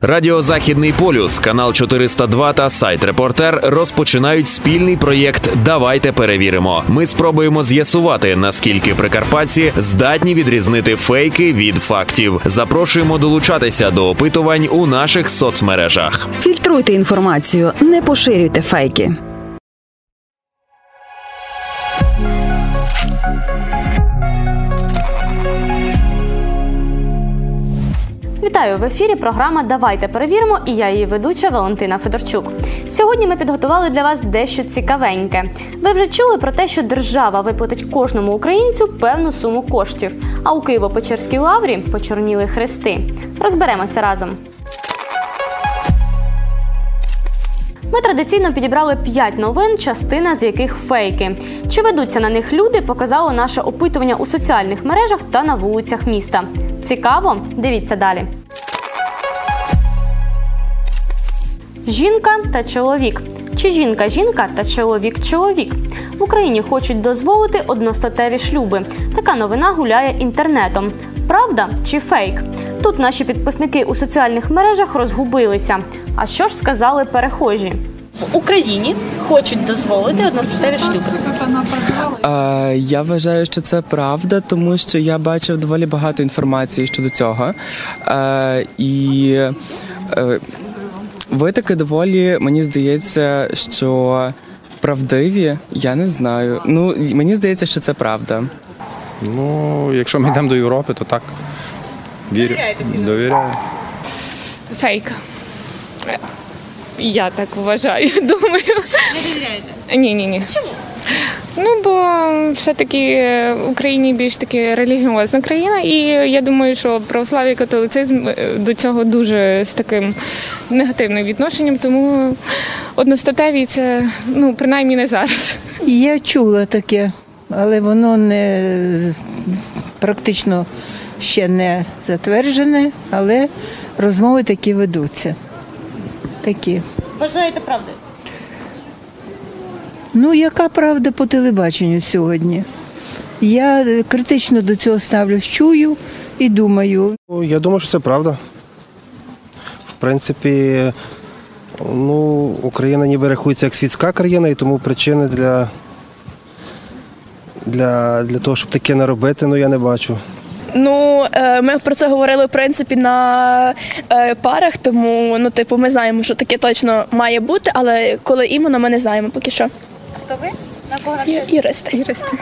Радіо Західний полюс, канал 402 та сайт Репортер розпочинають спільний проєкт Давайте перевіримо. Ми спробуємо з'ясувати, наскільки прикарпатці здатні відрізнити фейки від фактів. Запрошуємо долучатися до опитувань у наших соцмережах. Фільтруйте інформацію, не поширюйте фейки. Вітаю в ефірі. Програма Давайте перевіримо. І я її ведуча Валентина Федорчук. Сьогодні ми підготували для вас дещо цікавеньке. Ви вже чули про те, що держава виплатить кожному українцю певну суму коштів. А у Києво-Печерській лаврі почорніли хрести. Розберемося разом. Ми традиційно підібрали 5 новин, частина з яких фейки. Чи ведуться на них люди, показало наше опитування у соціальних мережах та на вулицях міста. Цікаво? Дивіться далі. Жінка та чоловік. Чи жінка жінка та чоловік чоловік в Україні хочуть дозволити одностатеві шлюби. Така новина гуляє інтернетом. Правда чи фейк? Тут наші підписники у соціальних мережах розгубилися. А що ж сказали перехожі? В Україні хочуть дозволити одностатеві шлюби. Я вважаю, що це правда, тому що я бачив доволі багато інформації щодо цього. І е, ви таки доволі, мені здається, що правдиві, я не знаю. Ну, мені здається, що це правда. Ну, якщо ми йдемо до Європи, то так. Вірю. Довіряю. Фейк. Я так вважаю, думаю. Не довіряєте? Ні, ні, ні. Чому? Ну, бо все-таки в Україні більш таки релігіозна країна, і я думаю, що православ'я і католицизм е, до цього дуже з таким негативним відношенням, тому одностатеві це ну принаймні не зараз. Я чула таке, але воно не практично ще не затверджене, але розмови такі ведуться. Такі. Вважаєте правдою? Ну, яка правда по телебаченню сьогодні? Я критично до цього ставлюсь, чую і думаю. Ну, Я думаю, що це правда. В принципі, ну, Україна ніби рахується як світська країна, і тому причини для, для, для того, щоб таке не робити, ну я не бачу. Ну, е, ми про це говорили в принципі на е, парах, тому ну, типу, ми знаємо, що таке точно має бути, але коли іменно, ми не знаємо поки що. Хто ви? На кого Юристи. Юристи.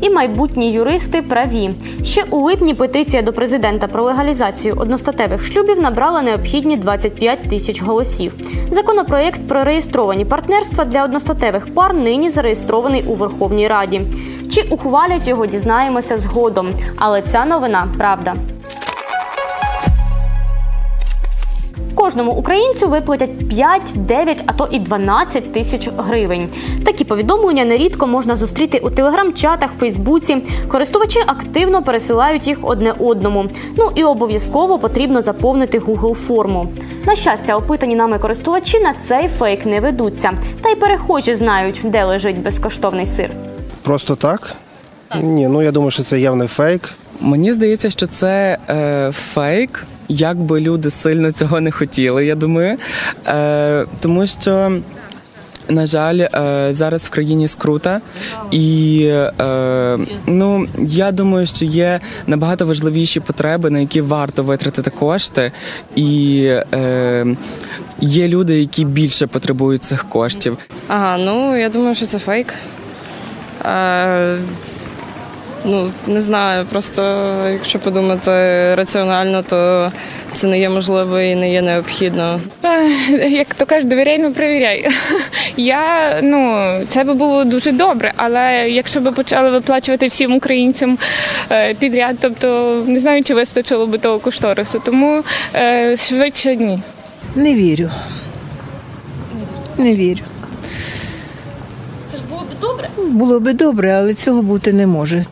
І майбутні юристи праві. Ще у липні петиція до президента про легалізацію одностатевих шлюбів набрала необхідні 25 тисяч голосів. Законопроєкт про реєстровані партнерства для одностатевих пар нині зареєстрований у Верховній Раді. Чи ухвалять його, дізнаємося згодом. Але ця новина правда. Кожному українцю виплатять 5, 9, а то і 12 тисяч гривень. Такі повідомлення нерідко можна зустріти у телеграм-чатах, Фейсбуці. Користувачі активно пересилають їх одне одному. Ну і обов'язково потрібно заповнити Google форму. На щастя, опитані нами користувачі на цей фейк не ведуться. Та й перехожі знають, де лежить безкоштовний сир. Просто так? Ні, ну я думаю, що це явний фейк. Мені здається, що це е, фейк, як би люди сильно цього не хотіли, я думаю. Е, тому що. На жаль, е, зараз в країні скрута, і е, ну я думаю, що є набагато важливіші потреби, на які варто витратити кошти, і е, є люди, які більше потребують цих коштів. Ага, ну я думаю, що це фейк. Е, ну, не знаю, просто якщо подумати раціонально, то це не є можливо і не є необхідно. Е, Як то кажуть, довіряй, ну перевіряй. Я ну це би було дуже добре, але якщо б почали виплачувати всім українцям е, підряд, тобто не знаю, чи вистачило би того кошторису. Тому швидше ні. Не вірю. Не вірю. Було би добре, але цього бути не може.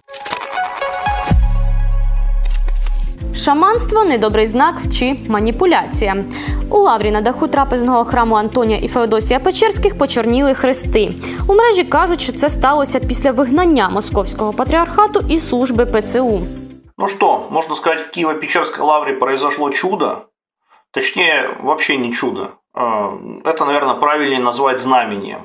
Шаманство недобрий знак чи маніпуляція. У лаврі на даху трапезного храму Антонія і Феодосія Печерських почорніли хрести. У мережі кажуть, що це сталося після вигнання московського патріархату і служби ПЦУ. Ну что, можно сказать, в Киево-Печерской лавре произошло чудо? Точнее, вообще не чудо. А, Это, наверное, правильнее назвать знамением.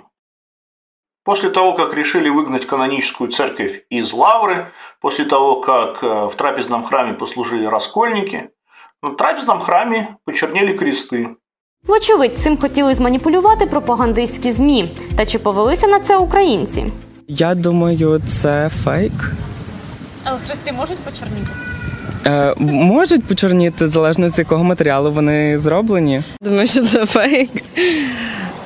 После того, как решили выгнать каноническую церковь из лавры, после того, как э, в трапезном храме послужили раскольники, на трапезном храме почернели кресты. Вочевидь, цим хотіли зманіпулювати пропагандистські змі. Та чи повелися на це українці? Я думаю, це фейк. Але хрести можуть почорніти. Е, можуть почорніти залежно з якого матеріалу вони зроблені. Думаю, що це фейк.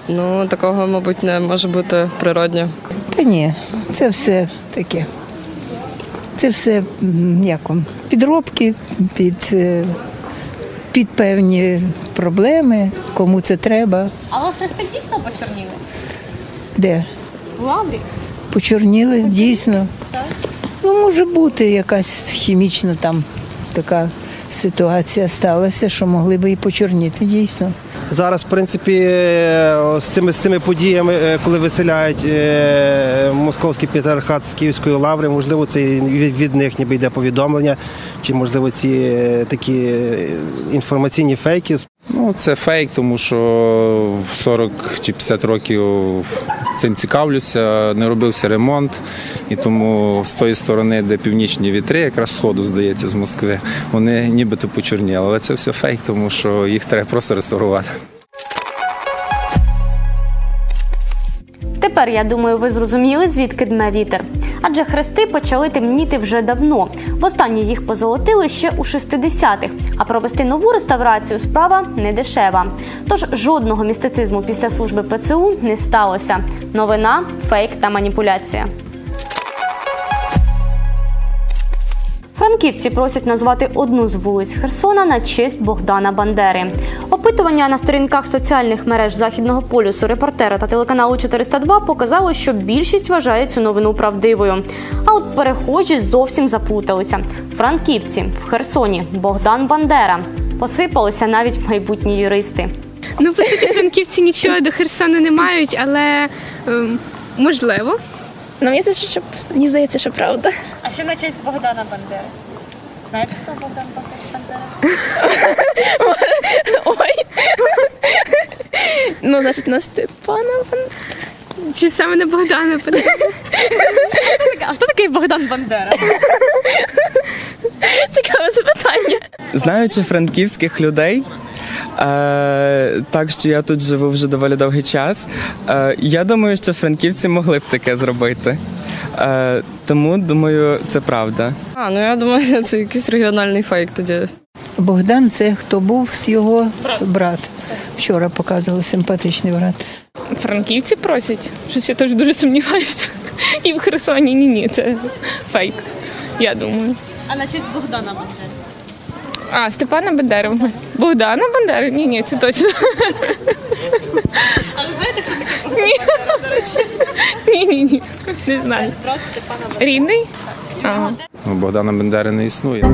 Ну, такого, мабуть, не може бути природньо. Та ні, це все таке. Це все як підробки під, е, під певні проблеми, кому це треба, Але хрести дійсно почорніли. де. В лаврі? Почорніли, дійсно. Ну, може бути якась хімічна там така ситуація сталася, що могли би і почорніти, дійсно. Зараз, в принципі, е, з цими, з цими подіями, е, коли виселяють е, московський патріархат з Київської лаври, можливо, це від, них ніби йде повідомлення, чи можливо ці такі інформаційні фейки. Ну, це фейк, тому що в 40 чи 50 років цим цікавлюся, не робився ремонт, і тому з тої сторони, де північні вітри, якраз сходу, здається, з Москви, вони нібито почорніли. Але це все фейк, тому що їх треба просто реставрувати. Тепер я думаю, ви зрозуміли, звідки дме вітер. Адже хрести почали темніти вже давно. Востаннє їх позолотили ще у 60-х, а провести нову реставрацію справа не дешева. Тож жодного містицизму після служби ПЦУ не сталося. Новина, фейк та маніпуляція. Франківці просять назвати одну з вулиць Херсона на честь Богдана Бандери. Опитування на сторінках соціальних мереж західного полюсу репортера та телеканалу 402 показало, що більшість вважає цю новину правдивою. А от перехожі зовсім заплуталися. Франківці в Херсоні Богдан Бандера. Посипалися навіть майбутні юристи. Ну, по суті, франківці нічого до Херсону не мають, але ем, можливо. Ну, мені здається, що, мені здається, що правда. А що на честь Богдана Бандери? Знаєте, хто Богдан Бандера? Ой. Ну, значить, на Степана. Чи саме на Богдана Бандера? А хто такий Богдан Бандера? Цікаве запитання. Знаючи франківських людей, так що я тут живу вже доволі довгий час, е, я думаю, що франківці могли б таке зробити. Е, тому думаю, це правда. А, ну я думаю, це якийсь регіональний фейк тоді. Богдан це хто був з його брат. Вчора показували симпатичний брат. Франківці просять. Щось я теж дуже сумніваюся. І в Херсоні ні, ні, це фейк. Я думаю. А на честь Богдана Бандери? А, Степана Бандери. Богдана Бандери? Ні, ні, це точно. А ви знаєте, хто такий Ні. Ні, ні, ні. Не знаю. Рідний? Ага. Ну, Богдана Бандери не існує.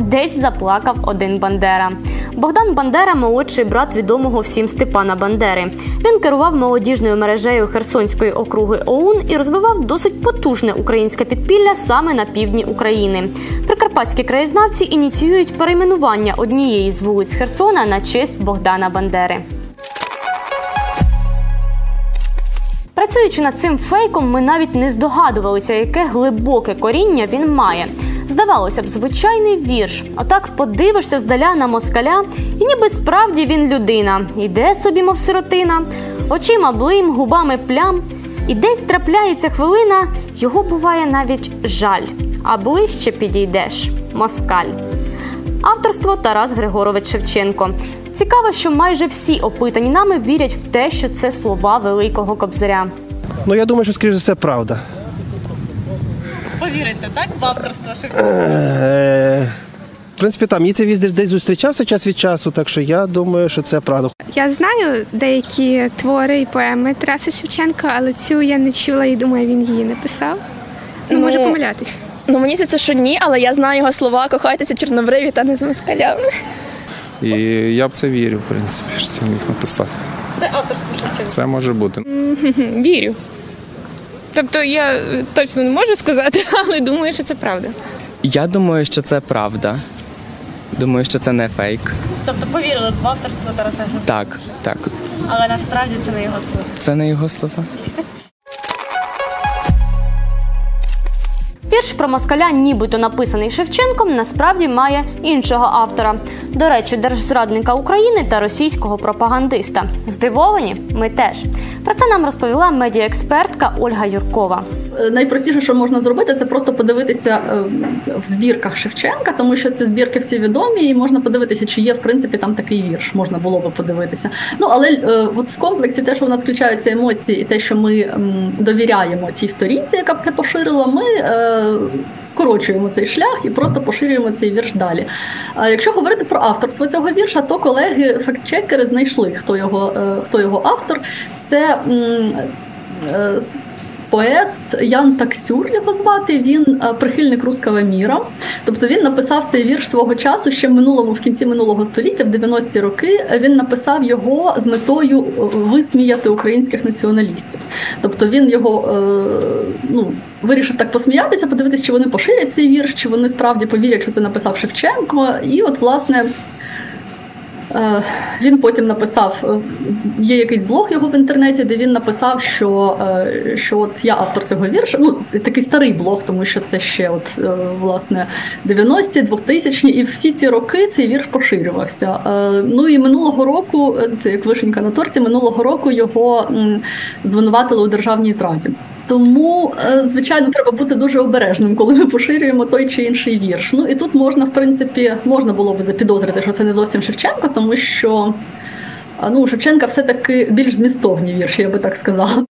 Десь заплакав один Бандера. Богдан Бандера молодший брат відомого всім Степана Бандери. Він керував молодіжною мережею Херсонської округи ОУН і розвивав досить потужне українське підпілля саме на півдні України. Прикарпатські краєзнавці ініціюють перейменування однієї з вулиць Херсона на честь Богдана Бандери. Працюючи над цим фейком, ми навіть не здогадувалися, яке глибоке коріння він має. Здавалося б, звичайний вірш. Отак подивишся здаля на москаля, і ніби справді він людина. Іде собі, мов сиротина, очима блим, губами плям. І десь трапляється хвилина, його буває навіть жаль. А ближче підійдеш москаль. Авторство Тарас Григорович Шевченко. Цікаво, що майже всі опитані нами вірять в те, що це слова великого кобзаря. Ну, я думаю, що, скоріш за все, правда. Повірите, так? В авторство Шевченка? Е, В принципі, там це десь десь зустрічався час від часу, так що я думаю, що це правда. Я знаю деякі твори і поеми Тараса Шевченка, але цю я не чула і думаю, він її написав. Ну, Ну, можу помилятись. Ну, мені здається, що ні, але я знаю його слова кохайтеся чорнобриві та не з москалями. І я б це вірю, в принципі, що це міг написати. Це авторство Шевченка. Це може бути. Вірю. Тобто я точно не можу сказати, але думаю, що це правда. Я думаю, що це правда. Думаю, що це не фейк. Тобто повірили в авторство Тараса Григорія, Так, так. але насправді це не його слова. Це не його слова. Вірш про москаля, нібито написаний Шевченком, насправді має іншого автора. До речі, держзрадника України та російського пропагандиста. Здивовані? Ми теж. Про це нам розповіла медіаекспертка Ольга Юркова. Е, Найпростіше, що можна зробити, це просто подивитися е, в збірках Шевченка, тому що ці збірки всі відомі, і можна подивитися, чи є в принципі там такий вірш. Можна було би подивитися. Ну але е, от в комплексі, те, що у нас включаються емоції, і те, що ми довіряємо цій сторінці, яка б це поширила, ми скорочуємо цей шлях і просто поширюємо цей вірш далі. Якщо говорити про авторство цього вірша, то колеги фактчекери знайшли, хто його, е, хто його автор. Це е, Поет Ян Таксюр його звати. Він е, прихильник руского міра. Тобто він написав цей вірш свого часу ще в минулому, в кінці минулого століття, в 90-ті роки. Він написав його з метою е, висміяти українських націоналістів. Тобто він його е, ну, вирішив так посміятися, подивитися, чи вони поширять цей вірш, чи вони справді повірять, що це написав Шевченко. І от, власне. Е, Він потім написав, е, є якийсь блог його в інтернеті, де він написав, що, е, що от я автор цього вірша. Ну, такий старий блог, тому що це ще от, власне 90-ті, 2000-ті, і всі ці роки цей вірш поширювався. Ну і минулого року, це як вишенька на торті, минулого року його звинуватили у державній зраді. Тому, е, звичайно, треба бути дуже обережним, коли ми поширюємо той чи інший вірш. Ну і тут можна, в принципі, можна було би запідозрити, що це не зовсім Шевченко, тому що ну, у Шевченка все-таки більш змістовні вірші, я би так сказала.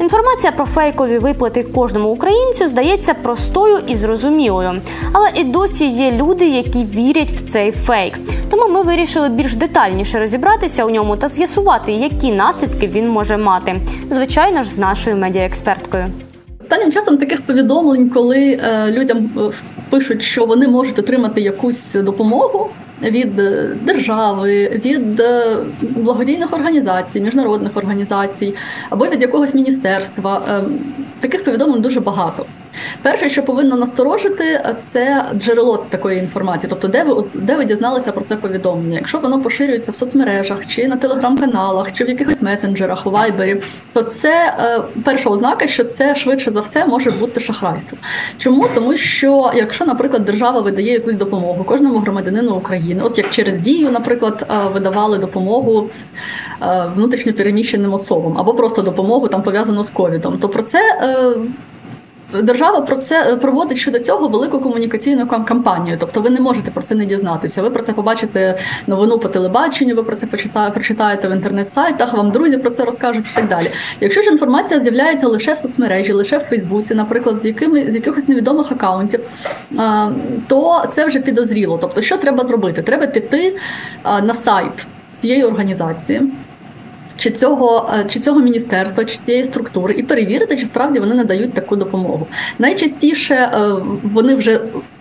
Інформація про фейкові виплати кожному українцю здається простою і зрозумілою. Але і досі є люди, які вірять в цей фейк. Тому ми вирішили більш детальніше розібратися у ньому та з'ясувати, які наслідки він може мати. Звичайно ж, з нашою медіаексперткою. Останнім часом таких повідомлень, коли е, людям е, пишуть, що вони можуть отримати якусь допомогу від е, держави, від благодійних організацій, міжнародних організацій або від якогось міністерства. Таких повідомлень дуже багато. Перше, що повинно насторожити, це джерело такої інформації, тобто де ви де ви дізналися про це повідомлення. Якщо воно поширюється в соцмережах чи на телеграм-каналах, чи в якихось месенджерах, вайбері, то це е, перша ознака, що це швидше за все може бути шахрайство. Чому? Тому що якщо, наприклад, держава видає якусь допомогу кожному громадянину України, от як через дію, наприклад, е, видавали допомогу е, внутрішньо переміщеним особам, або просто допомогу там пов'язану з ковідом, то про це. Держава про це е, проводить щодо цього велику комунікаційну кам- кампанію. Тобто ви не можете про це не дізнатися. Ви про це побачите новину по телебаченню, ви про це почитаєте, прочитаєте в інтернет-сайтах, вам друзі про це розкажуть і так далі. Якщо ж інформація з'являється лише в соцмережі, лише в Фейсбуці, наприклад, з якими з якихось невідомих акаунтів, то це вже підозріло. Тобто, що треба зробити? Треба піти на сайт цієї організації чи цього, е, чи цього міністерства, чи цієї структури, і перевірити, чи справді вони надають таку допомогу. Найчастіше е, вони вже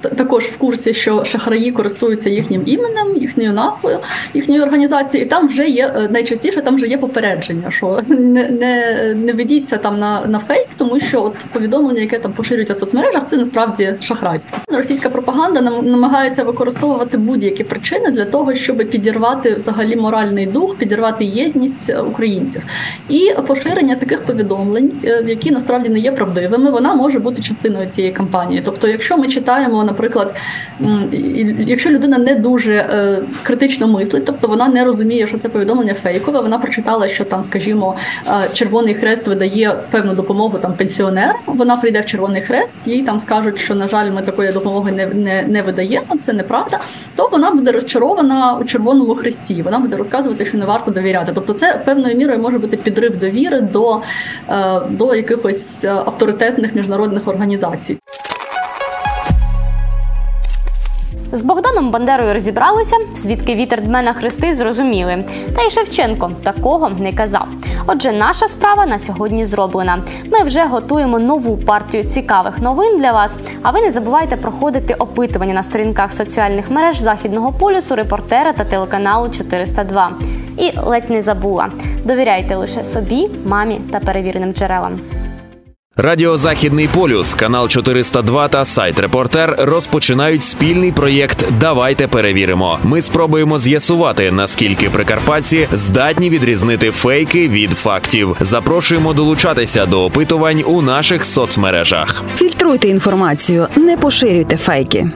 також в курсі, що шахраї користуються їхнім іменем, їхньою назвою, їхньої організації, і там вже є е, найчастіше там вже є попередження, що не, не, не ведіться там на, на фейк, тому що от повідомлення, яке там поширюється в соцмережах, це насправді шахрайство. Російська пропаганда нам намагається використовувати будь-які причини для того, щоб підірвати взагалі моральний дух, підірвати єдність українців. І поширення таких повідомлень, е, які насправді не є правдивими, вона може бути частиною цієї кампанії. Тобто, якщо ми читаємо, наприклад, якщо людина не дуже е, критично мислить, тобто вона не розуміє, що це повідомлення фейкове, вона прочитала, що там, скажімо, е, Червоний Хрест видає певну допомогу там пенсіонерам. Вона прийде в Червоний Хрест, їй там скажуть, що на жаль, ми такої допомоги не, не, не видаємо. Це неправда. То вона буде розчарована у Червоному Хресті. Вона буде розказувати, що не варто довіряти. Тобто, це певною мірою може бути підрив довіри до, е, до якихось е, авторитетних міжнародних організацій. З Богданом Бандерою розібралися, звідки вітер дме на хрести зрозуміли. Та й Шевченко такого не казав. Отже, наша справа на сьогодні зроблена. Ми вже готуємо нову партію цікавих новин для вас. А ви не забувайте проходити опитування на сторінках соціальних мереж Західного полюсу, репортера та телеканалу 402. І ледь не забула. Довіряйте лише собі, мамі та перевіреним джерелам. Радіо Західний полюс, канал 402 та сайт Репортер розпочинають спільний проєкт Давайте перевіримо. Ми спробуємо з'ясувати, наскільки прикарпатці здатні відрізнити фейки від фактів. Запрошуємо долучатися до опитувань у наших соцмережах. Фільтруйте інформацію, не поширюйте фейки.